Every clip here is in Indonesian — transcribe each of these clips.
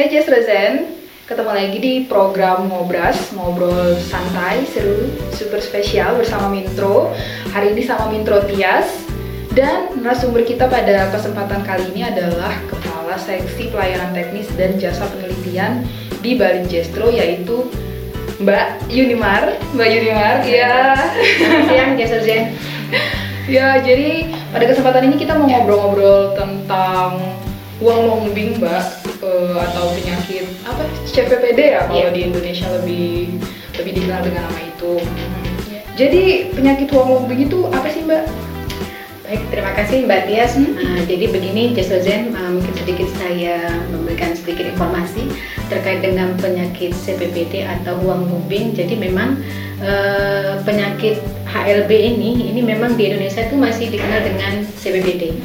Hai Jess Rezen, ketemu lagi di program Ngobras, ngobrol santai, seru, super spesial bersama Mintro. Hari ini sama Mintro Tias dan narasumber kita pada kesempatan kali ini adalah Kepala Seksi Pelayanan Teknis dan Jasa Penelitian di Balin Jestro yaitu Mbak Yunimar. Mbak Yunimar, ya. Selamat siang, Jess Rezen. Ya, jadi pada kesempatan ini kita mau ngobrol-ngobrol tentang uang lombing, Mbak, eh, atau penyakit apa CPPD ya kalau Iya. di Indonesia lebih lebih dikenal dengan nama itu. Jadi penyakit uang lombing itu apa sih, Mbak? Baik, terima kasih Mbak Tias. Nah, jadi begini, Jess Rezen, uh, mungkin sedikit saya memberikan sedikit informasi terkait dengan penyakit CPPD atau uang lubing. Jadi memang uh, penyakit HLB ini, ini memang di Indonesia itu masih dikenal dengan CPPD.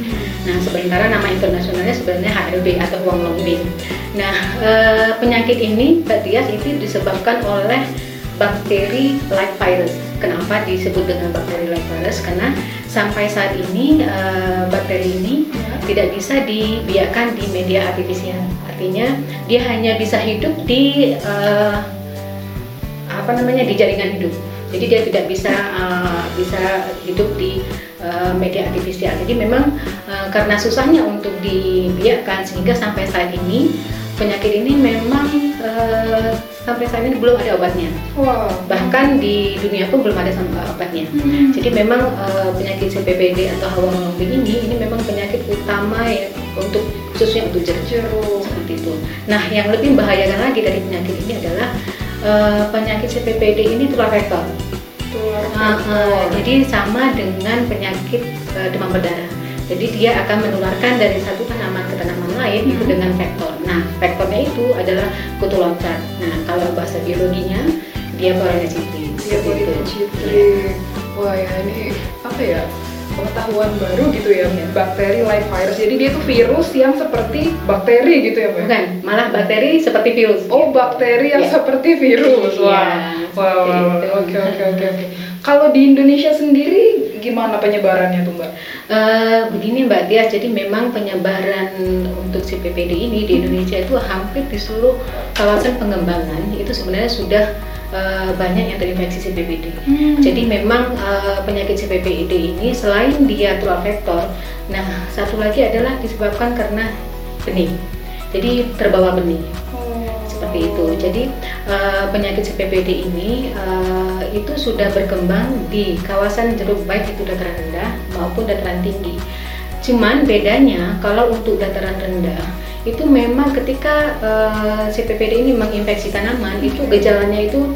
Nah, sementara nama internasionalnya sebenarnya HLB atau uang lubing. Nah, uh, penyakit ini, Mbak itu disebabkan oleh bakteri like virus. Kenapa disebut dengan bakteri like virus? Karena sampai saat ini eh, bakteri ini tidak bisa dibiarkan di media artifisial. Artinya dia hanya bisa hidup di eh, apa namanya di jaringan hidup. Jadi dia tidak bisa eh, bisa hidup di eh, media artifisial. Jadi memang eh, karena susahnya untuk dibiarkan sehingga sampai saat ini penyakit ini memang eh, sampai saat ini belum ada obatnya Wow. bahkan di dunia pun belum ada obatnya. Jadi memang eh, penyakit CPPD atau hawa lombing ini ini memang penyakit utama ya untuk khususnya untuk jeruk jeruk. seperti itu. Nah, yang lebih membahayakan lagi dari penyakit ini adalah eh, penyakit CPPD ini tular Ah, vektor. ah, jadi sama dengan penyakit eh, demam berdarah. Jadi dia akan menularkan dari satu tanaman ke tanaman lain itu Hmm. dengan vektor. Nah, vektornya itu adalah kutu loncat. Nah, kalau bahasa biologinya dia paranezitis. Dia itu. polycitri. Wah ya ini apa ya pengetahuan baru gitu ya Iya. bakteri like virus. Jadi dia tuh virus yang seperti bakteri gitu ya, Mbak? Bukan, malah bakteri seperti virus. Oh bakteri yang Iya. seperti virus. Iya, Wah, wah, seperti wah, wah. itu. Oke oke oke oke. Kalau di Indonesia sendiri gimana penyebarannya tuh Mbak? Eh, begini Mbak Tias, jadi memang penyebaran untuk CPPD ini di Indonesia itu hampir di seluruh kawasan pengembangan itu sebenarnya sudah eh, banyak yang terinfeksi CPPD. Jadi memang eh, penyakit CPPD ini selain dia tular vektor, nah satu lagi adalah disebabkan karena benih. Jadi terbawa benih seperti itu. Jadi eh, penyakit CPPD ini eh, itu sudah berkembang di kawasan jeruk baik itu dataran rendah maupun dataran tinggi. Cuman bedanya kalau untuk dataran rendah itu memang ketika eh, CPPD ini menginfeksi tanaman itu gejalanya itu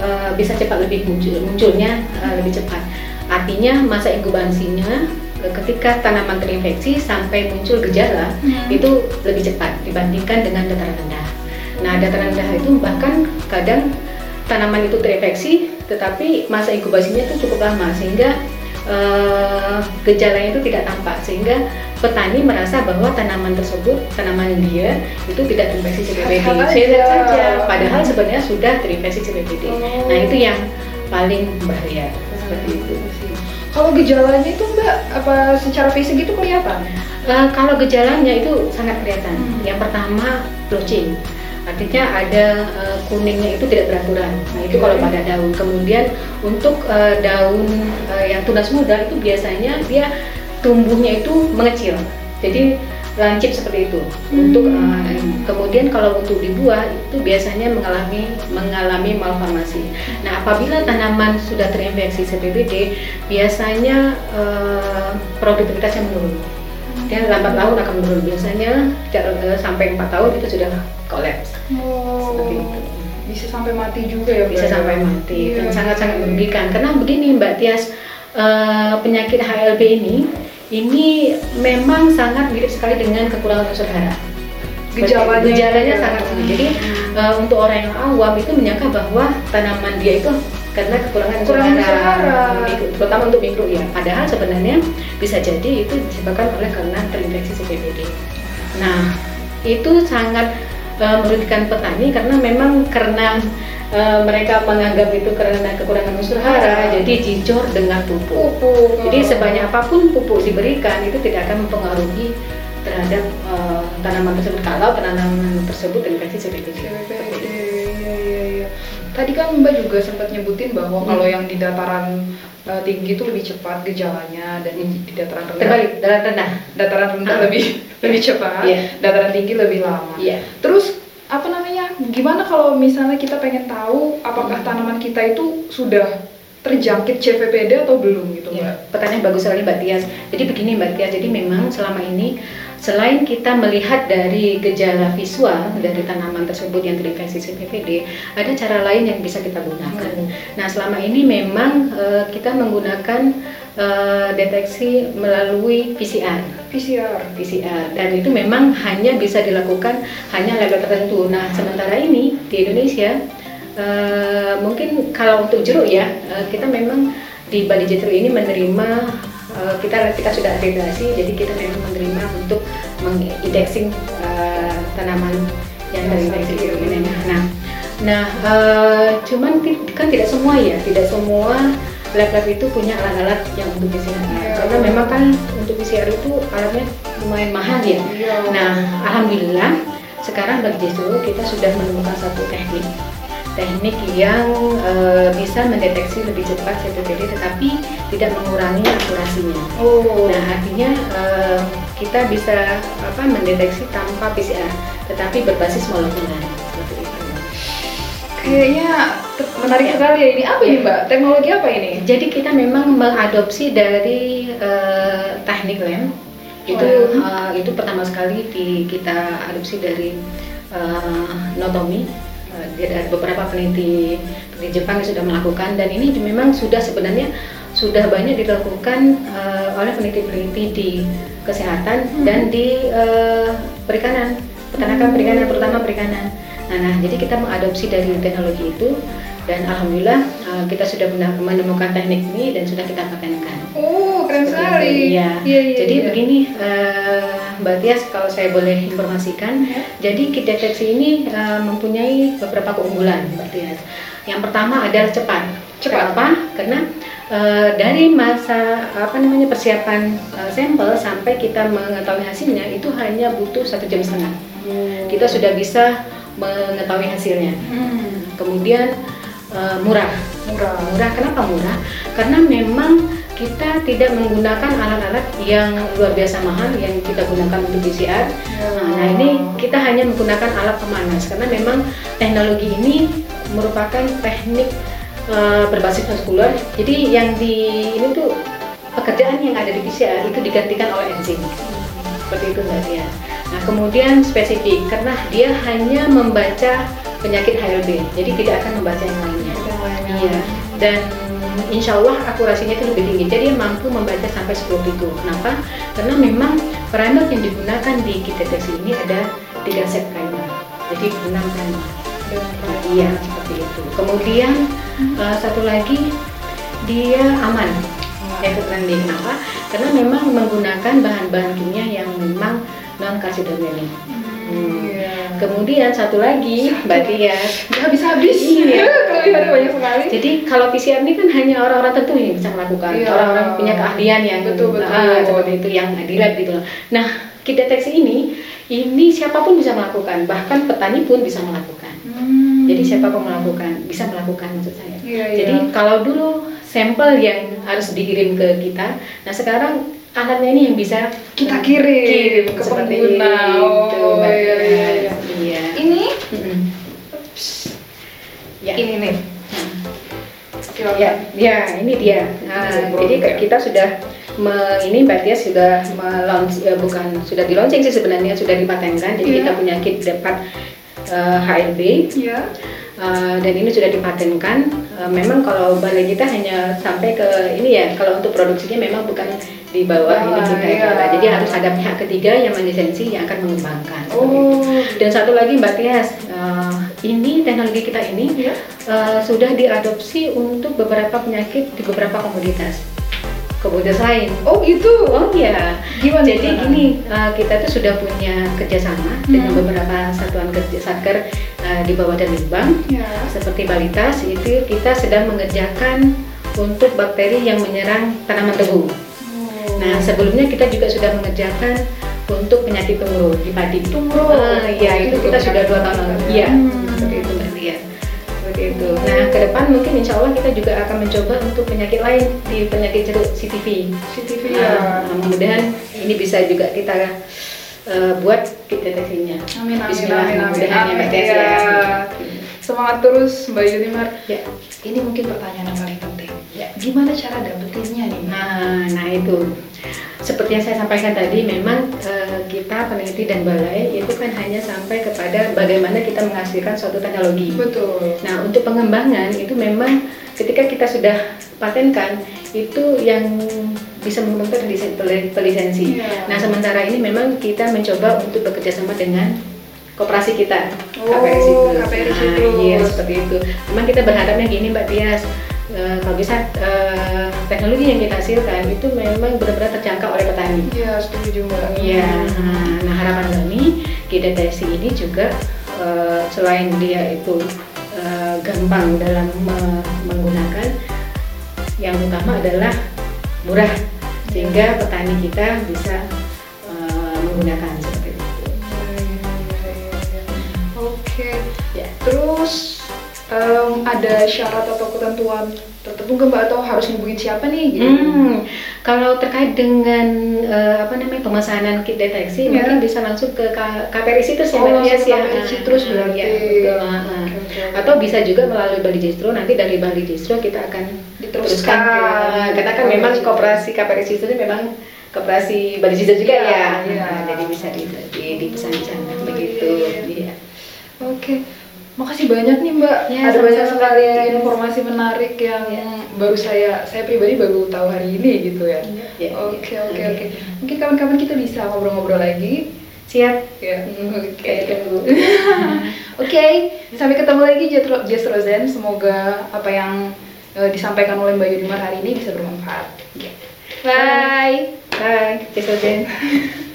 eh, bisa cepat lebih muncul munculnya eh, lebih cepat. Artinya masa inkubasinya ketika tanaman terinfeksi sampai muncul gejala Hmm. itu lebih cepat dibandingkan dengan dataran rendah. Nah, dataran rendah itu bahkan kadang tanaman itu terinfeksi, tetapi masa inkubasinya itu cukup lama sehingga eh, gejalanya itu tidak tampak sehingga petani merasa bahwa tanaman tersebut tanaman dia itu tidak terinfeksi. Sehat aja. saja, padahal sebenarnya sudah terinfeksi CPPD. Oh. Nah, itu yang paling bahaya seperti itu. Kalau gejalanya itu Mbak apa secara fisik itu kelihatan? Eh, kalau gejalanya itu sangat kelihatan. Hmm. Yang pertama blotching, artinya ada eh, kuningnya itu tidak beraturan. Nah itu kalau pada daun. Kemudian untuk eh, daun eh, yang tunas muda itu biasanya dia tumbuhnya itu mengecil. Jadi lancip seperti itu. Untuk eh, kemudian kalau untuk di buah itu biasanya mengalami mengalami malformasi. Nah apabila tanaman sudah terinfeksi CPBD biasanya eh, produktivitasnya menurun dia lambat laun akan menurun. Biasanya tidak sampai empat tahun itu sudah kolaps. Oh, seperti itu. bisa sampai mati juga ya bisa sampai mati. Iya. dan sangat-sangat merugikan. Karena begini Mbak Tias eh, penyakit HLB ini ini memang sangat mirip sekali dengan kekurangan unsur hara Gejalanya. sangat mirip. jadi eh, untuk orang yang awam itu menyangka bahwa tanaman dia itu karena kekurangan Kurang mikro- terutama untuk mikro ya padahal sebenarnya bisa jadi itu disebabkan oleh karena terinfeksi CPBD nah itu sangat uh, merugikan petani karena memang karena uh, mereka menganggap itu karena kekurangan unsur hara, jadi jijor dengan pupuk. Pupuk. Jadi sebanyak apa pun pupuk diberikan itu tidak akan mempengaruhi terhadap uh, tanaman tersebut kalau tanaman tersebut terinfeksi CPPD. CPPD. Iya, iya, iya. Tadi kan Mbak juga sempat nyebutin bahwa Hmm. kalau yang di dataran uh, tinggi itu lebih cepat gejalanya dan di, di dataran rendah Terbalik, dalam rendah. dataran rendah Ah. lebih lebih cepat, Iya. dataran tinggi lebih lama. Iya. Terus apa namanya? Gimana kalau misalnya kita pengen tahu apakah Hmm. tanaman kita itu sudah terjangkit CVPD atau belum gitu, Mbak? Ya, pertanyaan bagus sekali Mbak Tias. Jadi begini Mbak Tias, jadi memang selama ini selain kita melihat dari gejala visual dari tanaman tersebut yang terinfeksi CPVD, ada cara lain yang bisa kita gunakan. Hmm. Nah selama ini memang eh, kita menggunakan eh, deteksi melalui PCR. PCR. PCR dan itu memang hanya bisa dilakukan hanya level tertentu. Nah sementara ini di Indonesia eh, mungkin kalau untuk jeruk ya eh, kita memang di Bali Jetro ini menerima eh, kita kita sudah akreditasi jadi kita memang menerima untuk mengindexing eh, tanaman yang terinfeksi virus Nah, nah eh, cuman kan tidak semua ya, tidak semua lab-lab itu punya alat-alat yang untuk PCR. Iya. Karena memang kan untuk PCR itu alatnya lumayan mahal ya. Iya. Nah, alhamdulillah sekarang bagi Jesu kita sudah menemukan satu teknik teknik yang eh, bisa mendeteksi lebih cepat CPPD tetapi tidak mengurangi akurasinya. Oh. Nah, artinya eh, kita bisa apa mendeteksi tanpa PCR tetapi berbasis molekuler. Seperti itu. Kayaknya menarik sekali ya ini. Apa ini. Mbak? Teknologi apa ini? Jadi kita memang mengadopsi dari eh, teknik lem itu eh, itu pertama sekali di kita adopsi dari eh, Notomi. Eh, ada beberapa peneliti di Jepang yang sudah melakukan dan ini memang sudah sebenarnya sudah banyak dilakukan eh, oleh peneliti-peneliti di kesehatan Hmm. dan di eh, perikanan, peternakan perikanan terutama perikanan. Nah, nah, jadi kita mengadopsi dari teknologi itu dan alhamdulillah eh, kita sudah menemukan teknik ini dan sudah kita patenkan. Oh, keren sekali. Iya. Iya, iya, Jadi iya. begini, eh, Mbak Tias, kalau saya boleh informasikan, Ya. jadi kit deteksi ini eh, mempunyai beberapa keunggulan, Mbak Tias. Yang pertama adalah cepat. Cepat. Kenapa? Karena eh, dari masa apa namanya persiapan eh, sampel sampai kita mengetahui hasilnya itu hanya butuh satu jam setengah. Kita sudah bisa mengetahui hasilnya. Hmm, Kemudian eh, murah. murah. Murah, kenapa murah? Karena memang kita tidak menggunakan alat-alat yang luar biasa mahal yang kita gunakan untuk PCR. Nah, ini kita hanya menggunakan alat pemanas karena memang teknologi ini merupakan teknik eh, berbasis vaskular. Jadi yang di ini tuh pekerjaan yang ada di PCR itu digantikan oleh enzim. Seperti itu Mbak. Nah, kemudian spesifik karena dia hanya membaca penyakit HLB, jadi tidak akan membaca yang lainnya. Iya, dan insya Allah akurasinya itu lebih tinggi. Jadi dia mampu membaca sampai 10 pico. Kenapa? Karena memang primer yang digunakan di kit deteksi ini ada tiga set primer. Jadi 6 primer. Iya, seperti itu. Kemudian eh, satu lagi dia aman. Efek friendly. Kenapa? Karena memang menggunakan bahan-bahan kimia yang memang non karsinogenic. Hmm. Kemudian satu lagi, Mbak Nggak habis-habis. Iya. Kelebihannya banyak sekali. Jadi kalau PCR ini kan hanya orang-orang tertentu yang bisa melakukan, Iya. orang-orang punya keahlian yang Betul, betul. Ah, seperti itu yang di lab gitu loh. Nah, kit deteksi ini, ini siapa pun bisa melakukan, bahkan petani pun bisa melakukan. Hmm. Jadi siapa pun melakukan, bisa melakukan maksud saya. Iya, iya. Jadi kalau dulu sampel yang harus dikirim ke kita, nah sekarang alatnya ini yang bisa Kita kirim ke seperti pengguna. itu, Oh, Mbak iya, iya, iya. Iya. Ini. Ya. ini nih. Ya, ya ini dia. Nah, Ngobrol, jadi ya. kita sudah me- ini Mbak Tia sudah melaunch ya, bukan sudah di launching sih sebenarnya sudah dipatenkan. Jadi Iya. kita punya kit dapat eh, HLB Iya. eh, dan ini sudah dipatenkan. Eh, memang kalau balai kita hanya sampai ke ini ya. Kalau untuk produksinya memang bukan di bawah ini Bawah, kita iya. ya. Jadi harus ada pihak ketiga yang melisensi yang akan mengembangkan. Oh. Dan satu lagi Mbak Tias, eh, ini teknologi kita ini Iya. eh, sudah diadopsi untuk beberapa penyakit di beberapa komoditas. komunitas lain. Oh itu. Oh iya. Gimana? Jadi gimana? gini, uh, kita tuh sudah punya kerjasama Hmm. dengan beberapa satuan kerja satker uh, di bawah dan Bank Ya. seperti Balitas itu kita sedang mengerjakan untuk bakteri yang menyerang tanaman tebu. Nah sebelumnya kita juga sudah mengerjakan untuk penyakit tumbuh di padi. Tumbuh. Ah, iya itu kita sudah dua tahun lalu. Iya Hmm. seperti itu Mbak Tia. Seperti itu. Nah ke depan mungkin insya Allah kita juga akan mencoba untuk penyakit lain di penyakit jeruk CTV. CCTV Nah, ya. mudah-mudahan ini bisa juga kita uh, buat deteksinya. Amin amin Bismillah, amin amin. ya, Mbak amin, Tia, ya. ya. Semangat terus Mbak Yunimar. Ya. Ini mungkin pertanyaan yang paling penting. Ya. Gimana cara dapetinnya nih? Nah, nah itu seperti yang saya sampaikan tadi, memang eh, kita peneliti dan balai itu kan hanya sampai kepada bagaimana kita menghasilkan suatu teknologi. Betul. Nah, untuk pengembangan itu memang ketika kita sudah patenkan itu yang bisa pel- pelisensi. Iya. Nah, sementara ini memang kita mencoba untuk bekerja sama dengan koperasi kita Oh, KPR Citrus. KPR Nah, iya seperti itu. Memang kita berharapnya gini Mbak Tias, eh, kalau bisa eh, teknologi yang kita hasilkan itu memang benar-benar terjangkau oleh petani. Iya, setuju Mbak. Iya. Nah, harapan kami KDTC ini juga eh, selain dia itu eh, gampang dalam me- menggunakan, yang utama adalah murah sehingga petani kita bisa eh, menggunakan seperti itu. Oke. Ya. Terus em, ada syarat atau ketentuan tertentu nggak mbak atau harus hubungin siapa nih? Gitu. Hmm, kalau terkait dengan eh, apa namanya pemesanan kit deteksi Ya. mungkin bisa langsung ke KPRI Citrus ya Oh, Mbak Tias langsung ya. KPRI Citrus Ah, berarti. iya, betul. Ah, ah. Oke. Atau bisa juga melalui Bali Distro nanti dari Bali Distro kita akan Diteruskan ke karena kan memang Citrus. koperasi KPRI ini memang koperasi Bali Distro juga Iya, ya. iya. Nah, jadi bisa di, di, dipesan di sana Oh, begitu. iya, Iya. Oke. Makasih banyak nih Mbak. Ya, Ada banyak sama-sama. sekali informasi menarik yang Ya. baru saya saya pribadi baru tahu hari ini gitu ya. Ya, Oke ya. oke oke. Mungkin kapan-kapan kita bisa ngobrol-ngobrol lagi. Siap. Ya. Oke. tunggu. Oke, sampai ketemu lagi Jess Rosen. Semoga apa yang eh, disampaikan oleh Mbak Yudimar hari ini bisa bermanfaat. Bye. Bye. Cisel Jen.